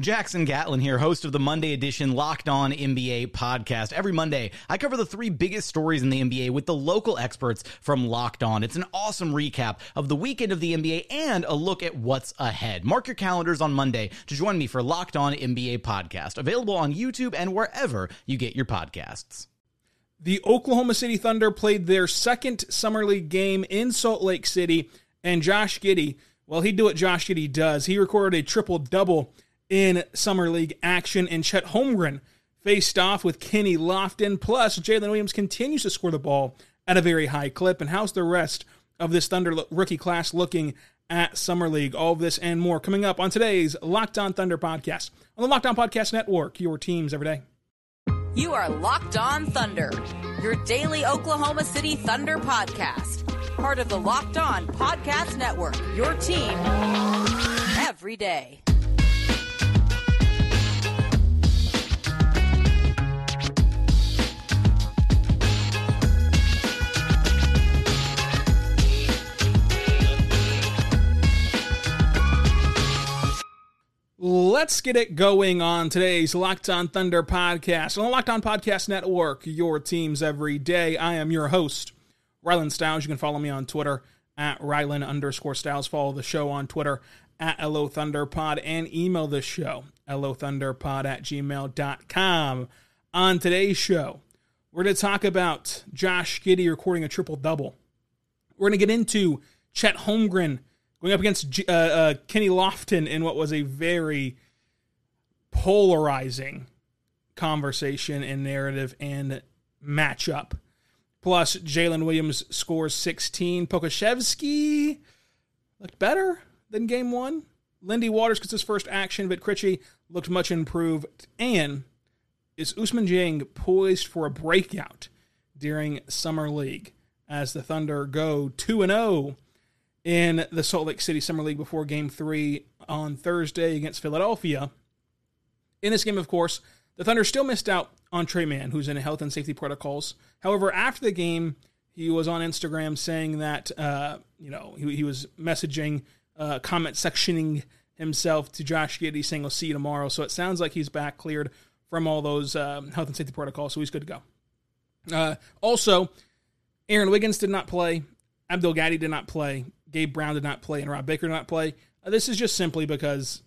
Jackson Gatlin here, host of the Monday edition Locked On NBA podcast. Every Monday, I cover the three biggest stories in the NBA with the local experts from Locked On. It's an awesome recap of the weekend of the NBA and a look at what's ahead. Mark your calendars on Monday to join me for Locked On NBA podcast, available on YouTube and wherever you get your podcasts. The Oklahoma City Thunder played their second Summer League game in Salt Lake City, and Josh Giddey, well, he do what Josh Giddey does. He recorded a triple double in Summer League action, and Chet Holmgren faced off with Kenny Lofton. Plus, Jalen Williams continues to score the ball at a very high clip. And how's the rest of this Thunder rookie class looking at Summer League? All of this and more coming up on today's Locked On Thunder podcast on the Locked On Podcast Network, your teams every day. You are Locked On Thunder, your daily Oklahoma City Thunder podcast. Part of the Locked On Podcast Network, your team every day. Let's get it going on today's Locked On Thunder podcast on the Locked On Podcast Network, your teams every day. I am your host, Rylan Stiles. You can follow me on Twitter at Rylan underscore Stiles. Follow the show on Twitter at LO Thunderpod and email the show, LOThunderpod at gmail.com. On today's show, we're going to talk about Josh Giddey recording a triple double. We're going to get into Chet Holmgren going up against uh, uh, Kenny Lofton in what was a very polarizing conversation and narrative and matchup. Plus, Jalen Williams scores 16. Pokusevski looked better than game one. Lindy Waters gets his first action. but Krejci looked much improved. And is Ousmane Dieng poised for a breakout during Summer League as the Thunder go 2 0 in the Salt Lake City Summer League before game three on Thursday against Philadelphia. In this game, of course, the Thunder still missed out on Tre Mann, who's in health and safety protocols. However, after the game, he was on Instagram saying that, uh, you know, he, he was messaging, uh, comment sectioning himself to Josh Giddey saying, I'll see you tomorrow. So it sounds like he's back cleared from all those uh, health and safety protocols, so he's good to go. Uh, also, Aaron Wiggins did not play. Abdul Gaddy did not play. Gabe Brown did not play and Rob Baker did not play. Uh, this is just simply because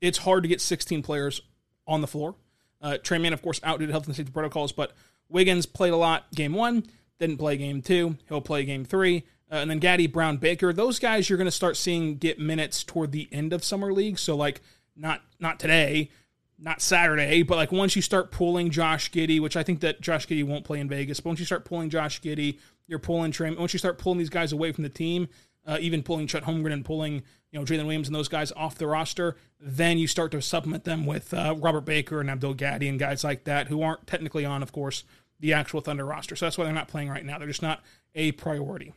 it's hard to get 16 players on the floor. Uh, Tre Mann, of course, out due to health and safety protocols, but Wiggins played a lot game one, didn't play game two. He'll play game three. Uh, and then Gaddy, Brown, Baker, those guys you're going to start seeing get minutes toward the end of summer league. So like not not today, not Saturday, but like once you start pulling Josh Giddey, which I think that Josh Giddey won't play in Vegas, but once you start pulling Josh Giddey, you're pulling Tre. Once you start pulling these guys away from the team, uh, even pulling Chet Holmgren and pulling you know Jalen Williams and those guys off the roster, then you start to supplement them with uh, Robert Baker and Abdul Gaddy and guys like that who aren't technically on, of course, the actual Thunder roster. So that's why they're not playing right now. They're just not a priority.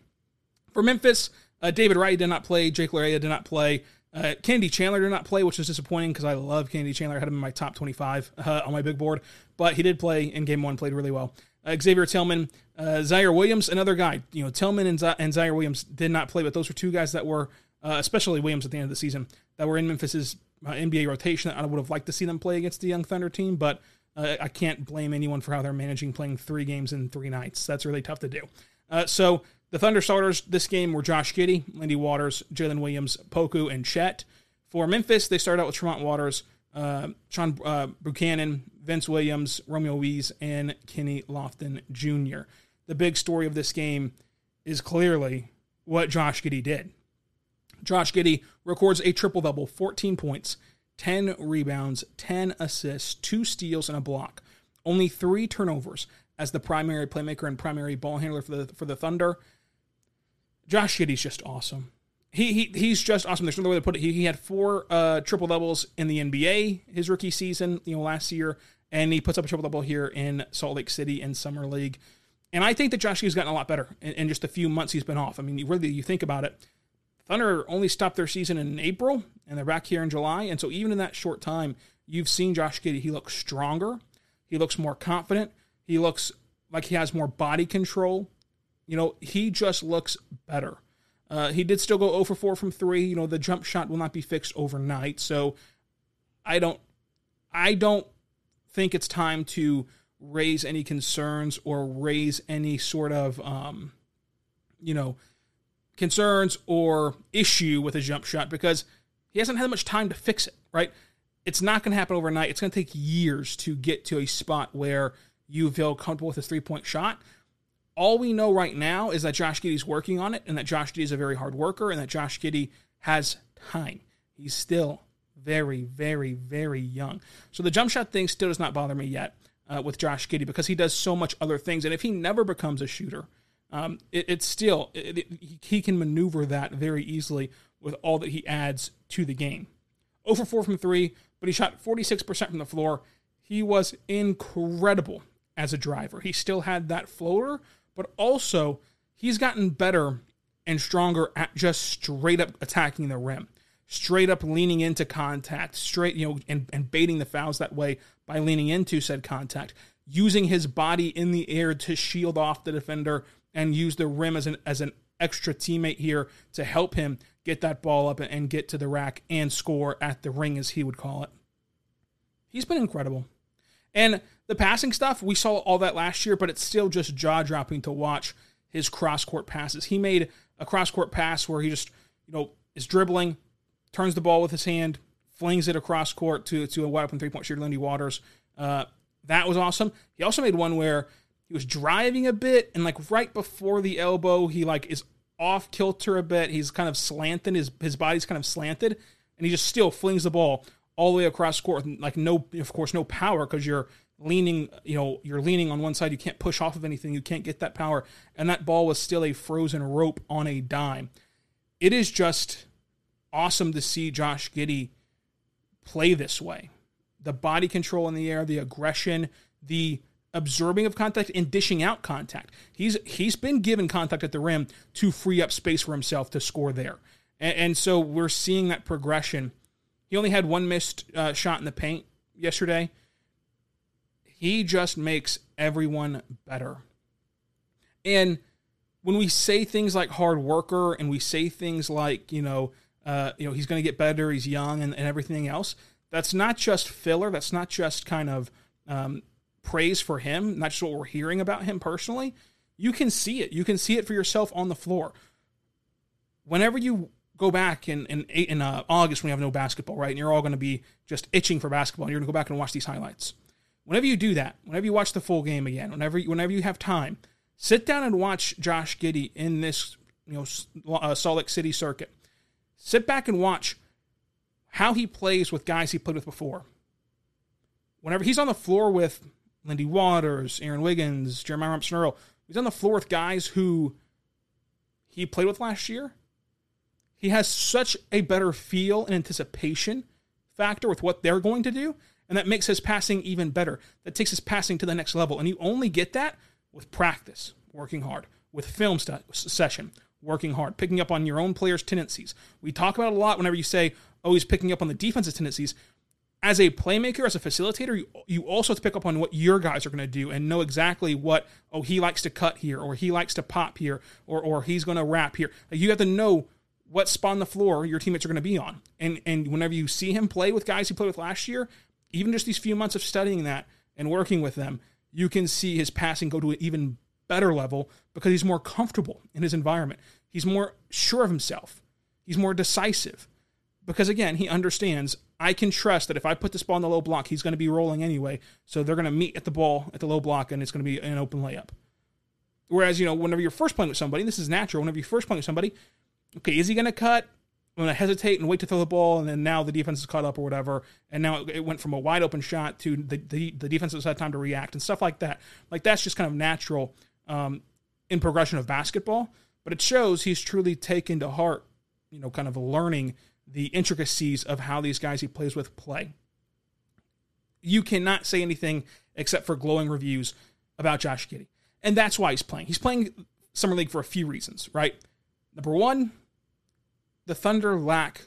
For Memphis, uh, David Wright did not play. Jake LaRavia did not play. Uh, Chandler did not play, which is disappointing because I love Kennedy Chandler. I had him in my top 25 uh, on my big board, but he did play in game one, played really well. Uh, Xavier Tillman, uh, Ziaire Williams, another guy. You know, Tillman and, Z- and Ziaire Williams did not play, but those were two guys that were, uh, especially Williams at the end of the season, that were in Memphis's NBA rotation. I would have liked to see them play against the Young Thunder team, but I can't blame anyone for how they're managing playing three games in three nights. That's really tough to do. So the Thunder starters this game were Josh Giddey, Lindy Waters, Jalen Williams, Poku, and Chet. For Memphis, they started out with Tremont Waters, uh, Shaq uh, Buchanan, Vince Williams, Romeo Weems, and Kenny Lofton Jr. The big story of this game is clearly what Josh Giddey did. Josh Giddey records a triple double, 14 points, 10 rebounds, 10 assists, two steals, and a block. Only three turnovers as the primary playmaker and primary ball handler for the for the Thunder. Josh Giddey's just awesome. He, he he's just awesome. There's no way to put it. He, he had four uh, triple doubles in the NBA his rookie season, you know, last year, and he puts up a triple double here in Salt Lake City in summer league. And I think that Josh Giddey's gotten a lot better in, in just a few months he's been off. I mean, really, you think about it, Thunder only stopped their season in April, and they're back here in July. And so even in that short time, you've seen Josh Giddey. He looks stronger. He looks more confident. He looks like he has more body control. You know, he just looks better. Uh, he did still go 0 for 4 from three. You know, the jump shot will not be fixed overnight. So I don't, I don't think it's time to raise any concerns or raise any sort of, um, you know, concerns or issue with a jump shot because he hasn't had much time to fix it. Right? It's not going to happen overnight. It's going to take years to get to a spot where you feel comfortable with his three point shot. All we know right now is that Josh Giddey's working on it and that Josh Giddey is a very hard worker and that Josh Giddey has time. He's still very, very, very young. So the jump shot thing still does not bother me yet uh, with Josh Giddey because he does so much other things. And if he never becomes a shooter, um, it, it's still, it, it, he can maneuver that very easily with all that he adds to the game. Over 4 from 3, but he shot 46% from the floor. He was incredible as a driver. He still had that floater, but also he's gotten better and stronger at just straight up attacking the rim, straight up leaning into contact, straight, you know, and, and baiting the fouls that way by leaning into said contact, using his body in the air to shield off the defender and use the rim as an as an extra teammate here to help him get that ball up and get to the rack and score at the ring, as he would call it. He's been incredible. And the passing stuff, we saw all that last year, but it's still just jaw dropping to watch his cross court passes. He made a cross court pass where he just, you know, is dribbling, turns the ball with his hand, flings it across court to, to a wide open three point shooter, Lindy Waters. Uh, that was awesome. He also made one where he was driving a bit and like right before the elbow, he like is off kilter a bit. He's kind of slanted. His his body's kind of slanted, and he just still flings the ball all the way across court. Like no, of course, no power because you're leaning. You know, you're leaning on one side. You can't push off of anything. You can't get that power. And that ball was still a frozen rope on a dime. It is just awesome to see Josh Giddey play this way. The body control in the air, the aggression, the absorbing of contact and dishing out contact. He's he's been given contact at the rim to free up space for himself to score there, and, and so we're seeing that progression. He only had one missed uh, shot in the paint yesterday. He just makes everyone better. And when we say things like hard worker and we say things like you know uh, you know he's going to get better, he's young, and, and everything else, that's not just filler. That's not just kind of um, praise for him, not just what we're hearing about him personally, you can see it. You can see it for yourself on the floor. Whenever you go back in in, in uh, August when you have no basketball, right, and you're all going to be just itching for basketball, and you're going to go back and watch these highlights. Whenever you do that, whenever you watch the full game again, whenever whenever you have time, sit down and watch Josh Giddey in this you know uh, Salt Lake City circuit. Sit back and watch how he plays with guys he played with before. Whenever he's on the floor with Lindy Waters, Aaron Wiggins, Jeremiah Earl. He's on the floor with guys who he played with last year. He has such a better feel and anticipation factor with what they're going to do, and that makes his passing even better. That takes his passing to the next level, and you only get that with practice, working hard, with film st- session, working hard, picking up on your own players' tendencies. We talk about it a lot whenever you say, "Oh, he's picking up on the defense's tendencies." As a playmaker, as a facilitator, you, you also have to pick up on what your guys are going to do and know exactly what, oh, he likes to cut here, or he likes to pop here, or, or he's going to wrap here. You have to know what spot on the floor your teammates are going to be on. And and whenever you see him play with guys he played with last year, even just these few months of studying that and working with them, you can see his passing go to an even better level because he's more comfortable in his environment. He's more sure of himself. He's more decisive. Because again, he understands I can trust that if I put this ball in the low block, he's going to be rolling anyway. So they're going to meet at the ball at the low block and it's going to be an open layup. Whereas, you know, whenever you're first playing with somebody, this is natural, whenever you're first playing with somebody, okay, is he going to cut? I'm going to hesitate and wait to throw the ball, and then now the defense is caught up or whatever, and now it went from a wide open shot to the the, the defense has had time to react and stuff like that. Like that's just kind of natural um, in progression of basketball, but it shows he's truly taken to heart, you know, kind of learning the intricacies of how these guys he plays with play. You cannot say anything except for glowing reviews about Josh Giddey, and that's why he's playing. He's playing summer league for a few reasons, right? Number one, the Thunder lack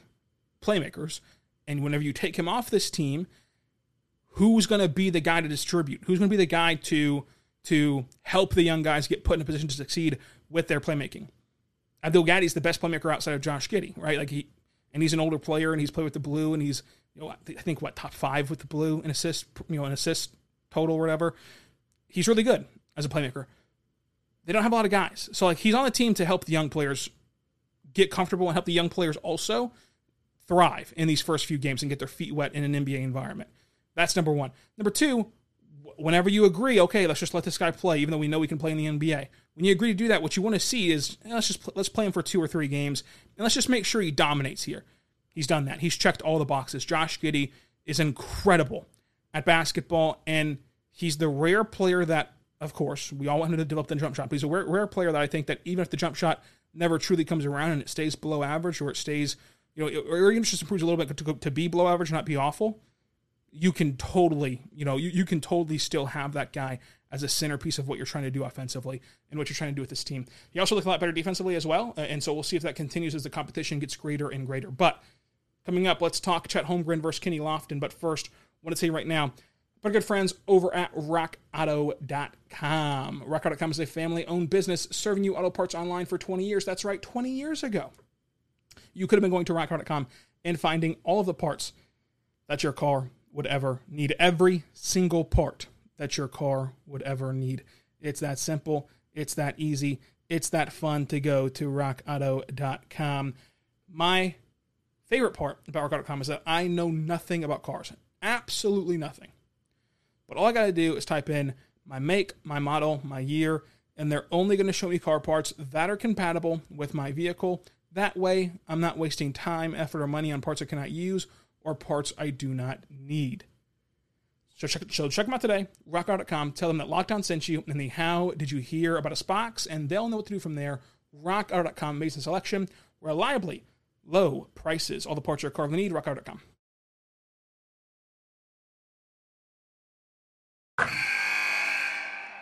playmakers. And whenever you take him off this team, who's going to be the guy to distribute? Who's going to be the guy to to help the young guys get put in a position to succeed with their playmaking? Abdul Gaddy's the best playmaker outside of Josh Giddey, right? Like he, and he's an older player, and he's played with the Blue, and he's, you know, I think what top five with the Blue in assist, you know, an assist total or whatever. He's really good as a playmaker. They don't have a lot of guys, so like he's on the team to help the young players get comfortable and help the young players also thrive in these first few games and get their feet wet in an NBA environment. That's number one. Number two, whenever you agree, okay, let's just let this guy play, even though we know we can play in the NBA. When you agree to do that, what you want to see is eh, let's just let's play him for two or three games, and let's just make sure he dominates here. He's done that. He's checked all the boxes. Josh Giddey is incredible at basketball, and he's the rare player that, of course, we all want him to develop the jump shot. But he's a rare, rare player that I think that even if the jump shot never truly comes around and it stays below average or it stays, you know, or even just improves a little bit to, to be below average, not be awful, you can totally, you know, you, you can totally still have that guy as a centerpiece of what you're trying to do offensively and what you're trying to do with this team. He also looks a lot better defensively as well. And so we'll see if that continues as the competition gets greater and greater. But coming up, let's talk Chet Holmgren versus Kenny Lofton. But first, I want to you right now, our good friends over at rockauto.com. Rockauto.com is a family owned business serving you auto parts online for 20 years. That's right, 20 years ago. You could have been going to rockauto.com and finding all of the parts that your car would ever need. Every single part that your car would ever need. It's that simple, it's that easy, it's that fun to go to rockauto.com. My favorite part about rockauto.com is that I know nothing about cars. Absolutely nothing. But all I got to do is type in my make, my model, my year, and they're only going to show me car parts that are compatible with my vehicle. That way, I'm not wasting time, effort, or money on parts I cannot use or parts I do not need. So check, so check them out today, rockauto.com. Tell them that Locked On sent you and the how did you hear about a box, and they'll know what to do from there. Rockauto.com, amazing selection, reliably low prices, all the parts your car will need, rockauto.com.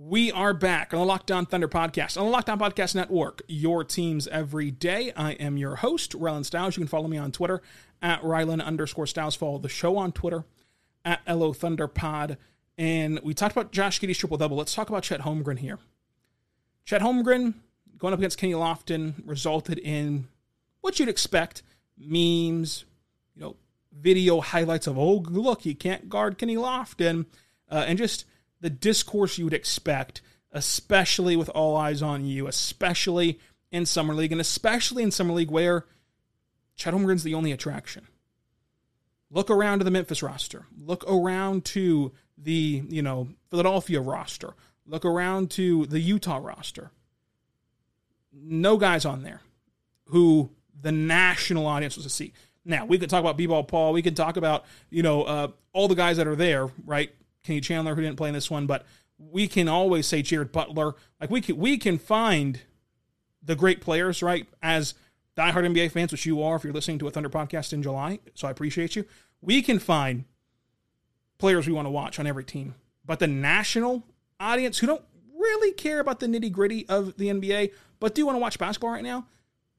We are back on the Locked On Thunder podcast on the Locked On Podcast Network. Your teams every day. I am your host, Rylan Stiles. You can follow me on Twitter at Rylan underscore Stiles. Follow the show on Twitter at LO Thunder Pod. And we talked about Josh Giddey's triple double. Let's talk about Chet Holmgren here. Chet Holmgren going up against Kenny Lofton resulted in what you'd expect memes, you know, video highlights of, oh, look, he can't guard Kenny Lofton, uh, and just the discourse you would expect, especially with all eyes on you, especially in Summer League, and especially in Summer League where Chet Holmgren's the only attraction. Look around to the Memphis roster. Look around to the, you know, Philadelphia roster. Look around to the Utah roster. No guys on there who the national audience was to see. Now, we could talk about B-Ball Paul. We could talk about, you know, uh, all the guys that are there, right? Kenny Chandler, who didn't play in this one, but we can always say Jared Butler. Like, we can, we can find the great players, right? As diehard NBA fans, which you are if you're listening to a Thunder podcast in July, so I appreciate you. We can find players we want to watch on every team. But the national audience who don't really care about the nitty gritty of the NBA, but do want to watch basketball right now,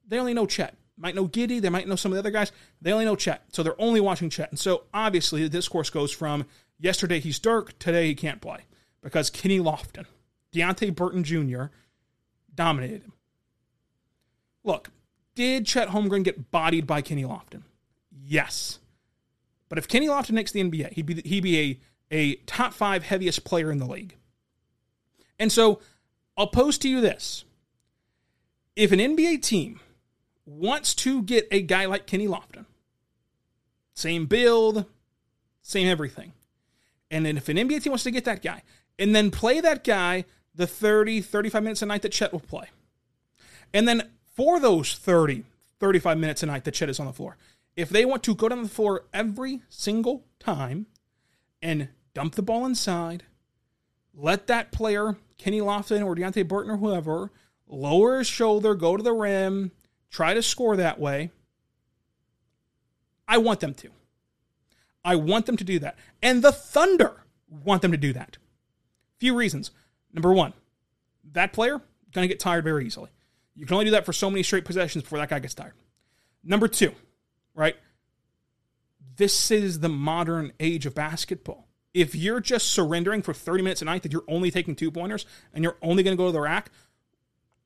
they only know Chet. Might know Giddey, they might know some of the other guys. They only know Chet. So they're only watching Chet. And so obviously the discourse goes from yesterday he's Dirk, today he can't play. Because Kenny Lofton, Deonte Burton Jr. dominated him. Look, did Chet Holmgren get bodied by Kenny Lofton? Yes. But if Kenny Lofton makes the NBA, he'd be he'd be a a top five heaviest player in the league. And so I'll pose to you this: if an NBA team wants to get a guy like Kenny Lofton, same build, same everything, and then if an NBA team wants to get that guy and then play that guy the 30, 35 minutes a night that Chet will play, and then for those 30, 35 minutes a night that Chet is on the floor, if they want to go down the floor every single time and dump the ball inside, let that player, Kenny Lofton or Deonte Burton or whoever, lower his shoulder, go to the rim, try to score that way. I want them to. I want them to do that. And the Thunder want them to do that. Few reasons. Number one, that player going to get tired very easily. You can only do that for so many straight possessions before that guy gets tired. Number two, right? This is the modern age of basketball. If you're just surrendering for 30 minutes a night that you're only taking two pointers and you're only going to go to the rack,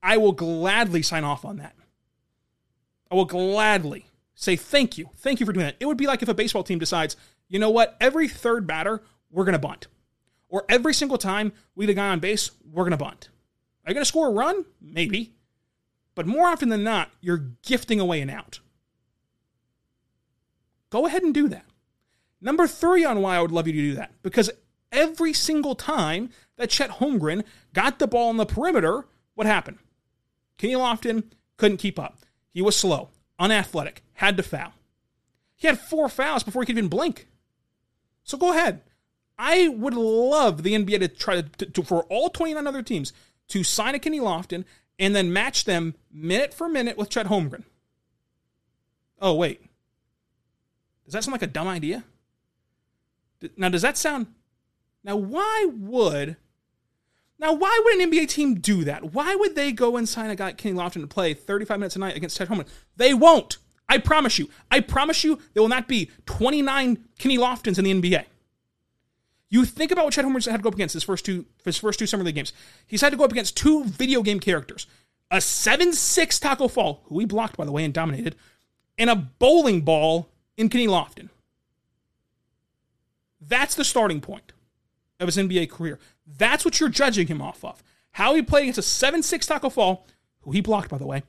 I will gladly sign off on that. I will gladly say thank you. Thank you for doing that. It would be like if a baseball team decides, you know what, every third batter, we're going to bunt. Or every single time we get a guy on base, we're going to bunt. Are you going to score a run? Maybe. But more often than not, you're gifting away an out. Go ahead and do that. Number three on why I would love you to do that. Because every single time that Chet Holmgren got the ball on the perimeter, what happened? Kenny Lofton couldn't keep up. He was slow, unathletic, had to foul. He had four fouls before he could even blink. So go ahead. I would love the NBA to try to, to, for all 29 other teams to sign a Kenny Lofton and then match them minute for minute with Chet Holmgren. Oh, wait. Does that sound like a dumb idea? Now, does that sound. Now, why would. Now, why would an NBA team do that? Why would they go and sign a guy Kenny Lofton to play 35 minutes a night against Chet Holmgren? They won't. I promise you. I promise you there will not be 29 Kenny Loftons in the NBA. You think about what Chet Holmgren had to go up against his first two his first two summer league games. He's had to go up against two video game characters, a seven six Taco Fall, who he blocked by the way and dominated, and a bowling ball in Kenny Lofton. That's the starting point of his NBA career. That's what you're judging him off of. How he played against a seven six Taco Fall, who he blocked by the way,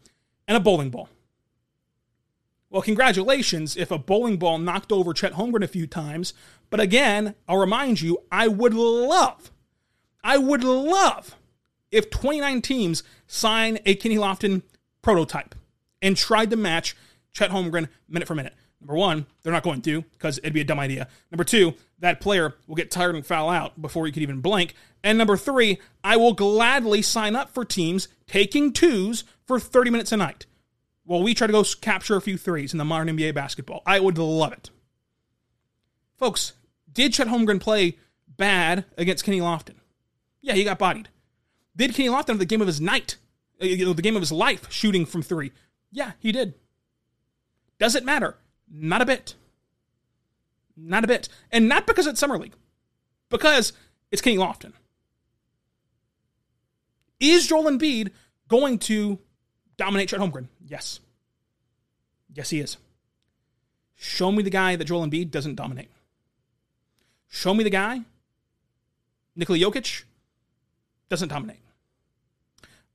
and a bowling ball. Well, congratulations if a bowling ball knocked over Chet Holmgren a few times. But again, I'll remind you, I would love, I would love if 29 teams sign a Kenny Lofton prototype and tried to match Chet Holmgren minute for minute. Number one, they're not going to because it'd be a dumb idea. Number two, that player will get tired and foul out before he could even blink. And number three, I will gladly sign up for teams taking twos for 30 minutes a night. While we try to go capture a few threes in the modern NBA basketball. I would love it. Folks, did Chet Holmgren play bad against Kenny Lofton? Yeah, he got bodied. Did Kenny Lofton have the game of his night, uh, you know, the game of his life, shooting from three? Yeah, he did. Does it matter? Not a bit. Not a bit. And not because it's Summer League, because it's Kenny Lofton. Is Joel Embiid going to dominate Chet Holmgren? Yes. Yes, he is. Show me the guy that Joel Embiid doesn't dominate. Show me the guy, Nikola Jokic, doesn't dominate.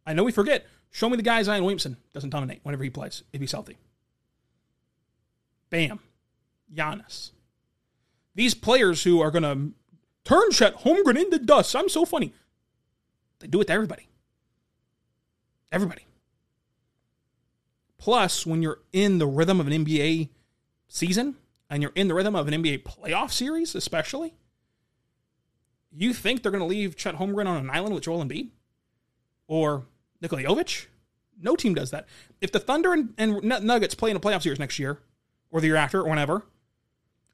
I know we forget Show me the guy Zion Williamson doesn't dominate whenever he plays if he's healthy. Bam. Giannis. These players who are going to turn Chet Holmgren into dust. I'm so funny. They do it to everybody. Everybody. Plus, when you're in the rhythm of an NBA season and you're in the rhythm of an NBA playoff series, especially, you think they're going to leave Chet Holmgren on an island with Joel Embiid or Nikola Jovic? No team does that. If the Thunder and, and Nuggets play in a playoff series next year or the year after or whenever,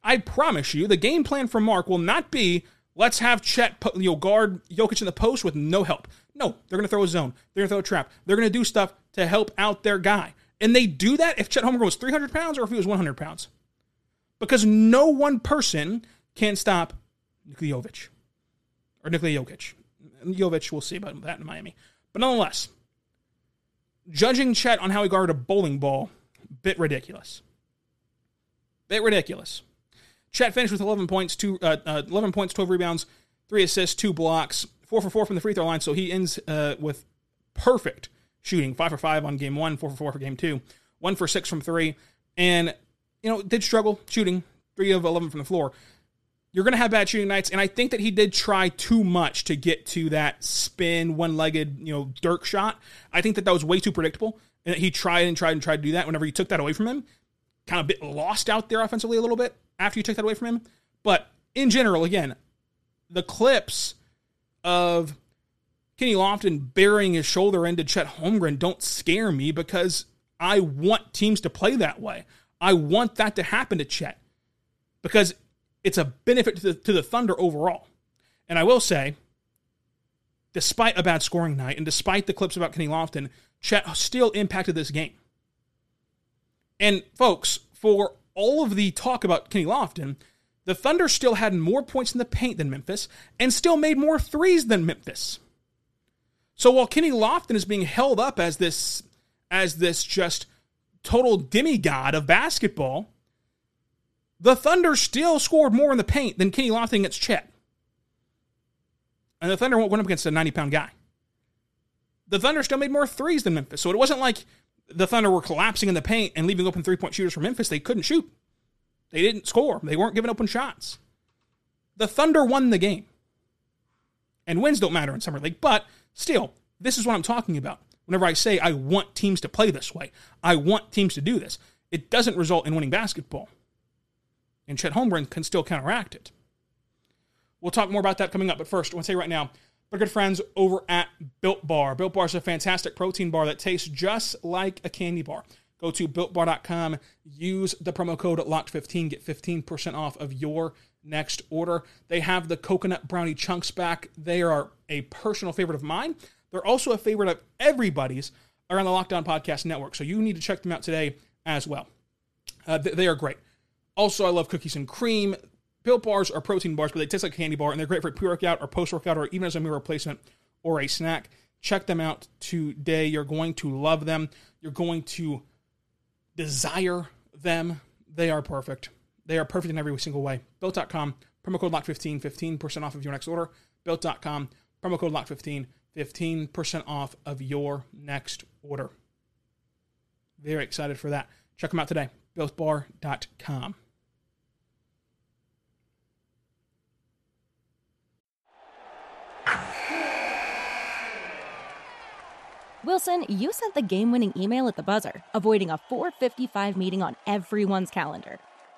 I promise you the game plan for Mark will not be let's have Chet you know, guard Jokic in the post with no help. No, they're going to throw a zone. They're going to throw a trap. They're going to do stuff to help out their guy. And they do that if Chet Holmgren was 300 pounds or if he was 100 pounds. Because no one person can stop Nikola or Nikola Jokic. Jovic, we'll see about that in Miami. But nonetheless, judging Chet on how he guarded a bowling ball, bit ridiculous. Bit ridiculous. Chet finished with 11 points, two, uh, uh, 11 points, 12 rebounds, three assists, two blocks, four for four from the free throw line. So he ends uh, with perfect shooting, five for five on game one, four for four for game two, one for six from three, and you know did struggle shooting, three of 11 from the floor. You're going to have bad shooting nights, and I think that he did try too much to get to that spin, one-legged, you know, Dirk shot. I think that that was way too predictable, and he tried and tried and tried to do that. Whenever you took that away from him, kind of bit lost out there offensively a little bit after you took that away from him. But in general, again, the clips of Kenny Lofton burying his shoulder into Chet Holmgren don't scare me because I want teams to play that way. I want that to happen to Chet because it's a benefit to the, to the Thunder overall. And I will say, despite a bad scoring night and despite the clips about Kenny Lofton, Chet still impacted this game. And folks, for all of the talk about Kenny Lofton, the Thunder still had more points in the paint than Memphis and still made more threes than Memphis. So while Kenny Lofton is being held up as this as this just total demigod of basketball, the Thunder still scored more in the paint than Kenny Lofton against Chet. And the Thunder went up against a 90 pound guy. The Thunder still made more threes than Memphis. So it wasn't like the Thunder were collapsing in the paint and leaving open three point shooters for Memphis. They couldn't shoot. They didn't score. They weren't giving open shots. The Thunder won the game. And wins don't matter in Summer League, but still, this is what I'm talking about. Whenever I say I want teams to play this way, I want teams to do this. It doesn't result in winning basketball and Chet Holmgren can still counteract it. We'll talk more about that coming up, but first, I want to say right now, our good friends over at Built Bar. Built Bar is a fantastic protein bar that tastes just like a candy bar. Go to builtbar.com, use the promo code LOCKED15, get 15% off of your next order. They have the coconut brownie chunks back. They are a personal favorite of mine. They're also a favorite of everybody's around the Locked On Podcast Network. So you need to check them out today as well. Uh, they are great. Also, I love cookies and cream. Built bars are protein bars, but they taste like a candy bar, and they're great for pre workout or post workout or even as a meal replacement or a snack. Check them out today. You're going to love them. You're going to desire them. They are perfect. They are perfect in every single way. Built.com, promo code LOCK15, 15% off of your next order. Built.com, promo code LOCK15, 15% off of your next order. Very excited for that. Check them out today. BuiltBar.com. Wilson, you sent the game winning email at the buzzer, avoiding a 455 meeting on everyone's calendar.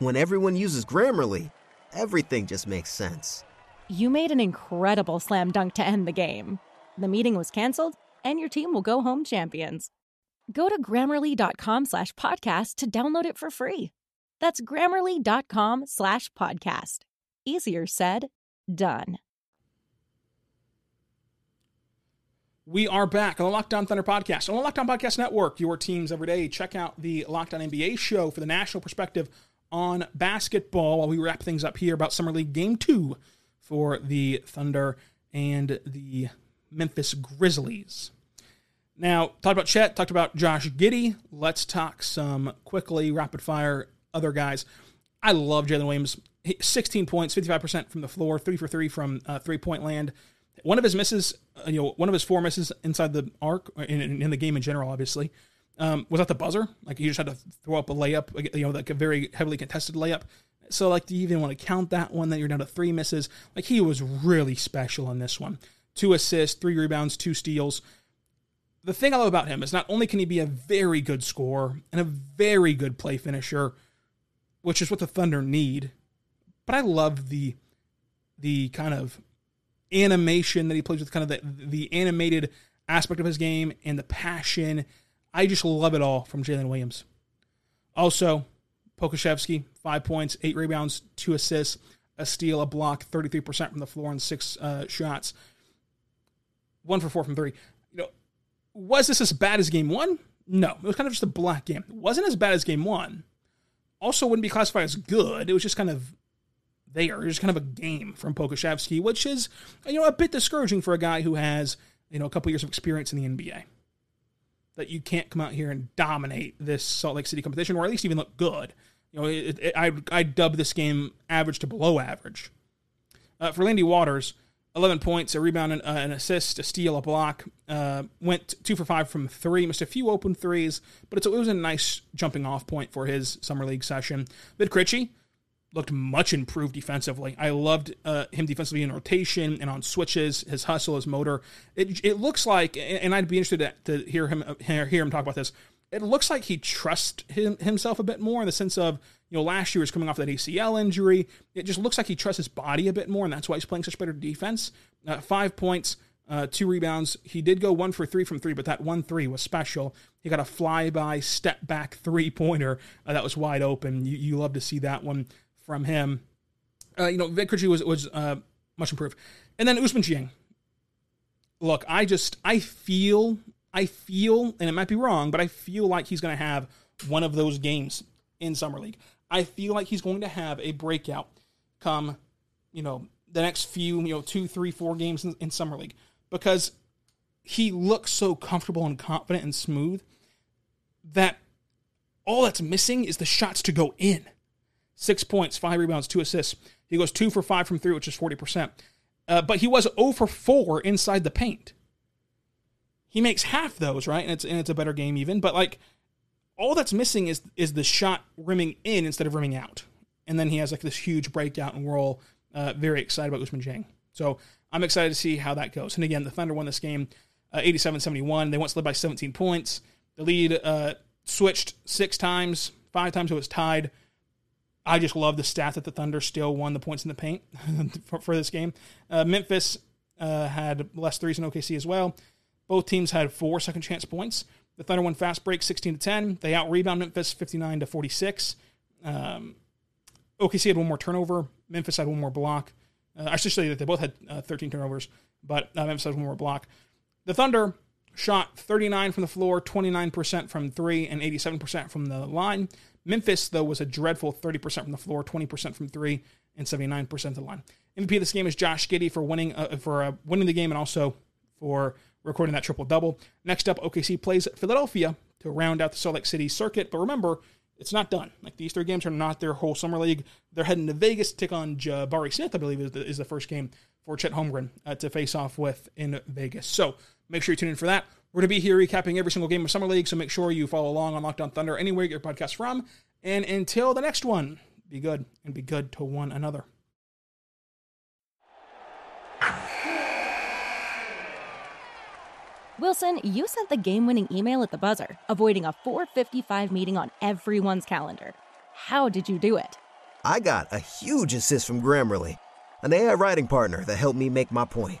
When everyone uses Grammarly, everything just makes sense. You made an incredible slam dunk to end the game. The meeting was canceled, and your team will go home champions. Go to grammarly.com slash podcast to download it for free. That's grammarly.com slash podcast. Easier said, done. We are back on the Locked On Thunder podcast on the Locked On Podcast Network, your teams every day. Check out the Locked On NBA show for the national perspective on basketball while we wrap things up here about Summer League Game 2 for the Thunder and the Memphis Grizzlies. Now, talked about Chet, talked about Josh Giddey. Let's talk some quickly, rapid fire other guys. I love Jalen Williams. 16 points, 55% from the floor, 3 for 3 from uh, three point land. One of his misses, uh, you know, one of his four misses inside the arc, in, in the game in general, obviously, um, was at the buzzer. Like you just had to throw up a layup, you know, like a very heavily contested layup. So, like, do you even want to count that one that you're down to three misses? Like, he was really special on this one. Two assists, three rebounds, two steals. The thing I love about him is not only can he be a very good scorer and a very good play finisher, which is what the Thunder need, but I love the the kind of animation that he plays with, kind of the, the animated aspect of his game and the passion. I just love it all from Jalen Williams. Also, Pokusevski, five points, eight rebounds, two assists, a steal, a block, 33% from the floor, and six uh, shots. One for four from three. You know, was this as bad as game one? No. It was kind of just a black game. It wasn't as bad as game one. Also, wouldn't be classified as good. It was just kind of there. It was kind of a game from Pokusevski, which is, you know, a bit discouraging for a guy who has, you know, a couple years of experience in the NBA. That you can't come out here and dominate this Salt Lake City competition, or at least even look good. You know, it, it, I I dub this game average to below average. Uh, for Lindy Waters, 11 points, a rebound, an, uh, an assist, a steal, a block. Uh, went two for five from three, missed a few open threes, but it was a nice jumping off point for his summer league session. Vit Krejci looked much improved defensively. I loved uh, him defensively in rotation and on switches, his hustle, his motor. It, it looks like, and I'd be interested to, to hear him hear him talk about this it looks like he trusts him, himself a bit more in the sense of, you know, last year was coming off that ACL injury. It just looks like he trusts his body a bit more, and that's why he's playing such better defense. Uh, five points, uh, two rebounds. He did go one for three from three, but that one three was special. He got a flyby, step back three pointer uh, that was wide open. You, you love to see that one from him. Uh, you know, Vic Vit was was uh, much improved, and then Ousmane Dieng. Look, I just I feel I feel, and it might be wrong, but I feel like he's going to have one of those games in Summer League. I feel like he's going to have a breakout come, you know, the next few, you know, two, three, four games in, in Summer League because he looks so comfortable and confident and smooth that all that's missing is the shots to go in. Six points, five rebounds, two assists. He goes two for five from three, which is 40%. Uh, but he was 0 for 4 inside the paint he makes half those, right? And it's and it's a better game even. But like all that's missing is is the shot rimming in instead of rimming out. And then he has like this huge breakout, and we're all uh, very excited about Ousmane Dieng. So I'm excited to see how that goes. And again, the Thunder won this game uh, 87-71. They once led by 17 points. The lead uh, switched six times, five times it was tied. I just love the stat that the Thunder still won the points in the paint for, for, this game. Uh, Memphis uh, had less threes than OKC as well. Both teams had four second chance points. The Thunder won fast break 16 to 10. They out rebound Memphis 59 to 46. Um, OKC had one more turnover. Memphis had one more block. Uh, I should say that they both had uh, 13 turnovers, but uh, Memphis had one more block. The Thunder shot 39 from the floor, 29% from three, and 87% from the line. Memphis, though, was a dreadful 30% from the floor, 20% from three, and 79% of the line. MVP of this game is Josh Giddey for winning uh, for uh, winning the game and also for recording that triple double. Next up, OKC plays Philadelphia to round out the Salt Lake City circuit. But remember, it's not done. Like these three games are not their whole summer league. They're heading to Vegas to take on Jabari Smith, I believe, is the, is the first game for Chet Holmgren uh, to face off with in Vegas. So make sure you tune in for that. We're going to be here recapping every single game of Summer League, so make sure you follow along on Locked On Thunder anywhere you get your podcast from. And until the next one, be good and be good to one another. Wilson, you sent the game winning email at the buzzer, avoiding a 455 meeting on everyone's calendar. How did you do it? I got a huge assist from Grammarly, an AI writing partner that helped me make my point.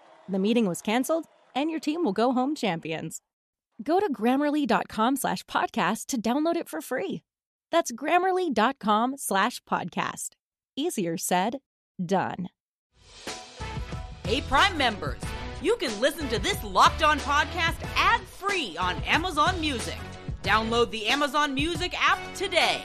The meeting was canceled, and your team will go home champions. Go to grammarly.com slash podcast to download it for free. That's grammarly.com slash podcast. Easier said, done. Hey, Prime members, you can listen to this Locked On podcast ad free on Amazon Music. Download the Amazon Music app today.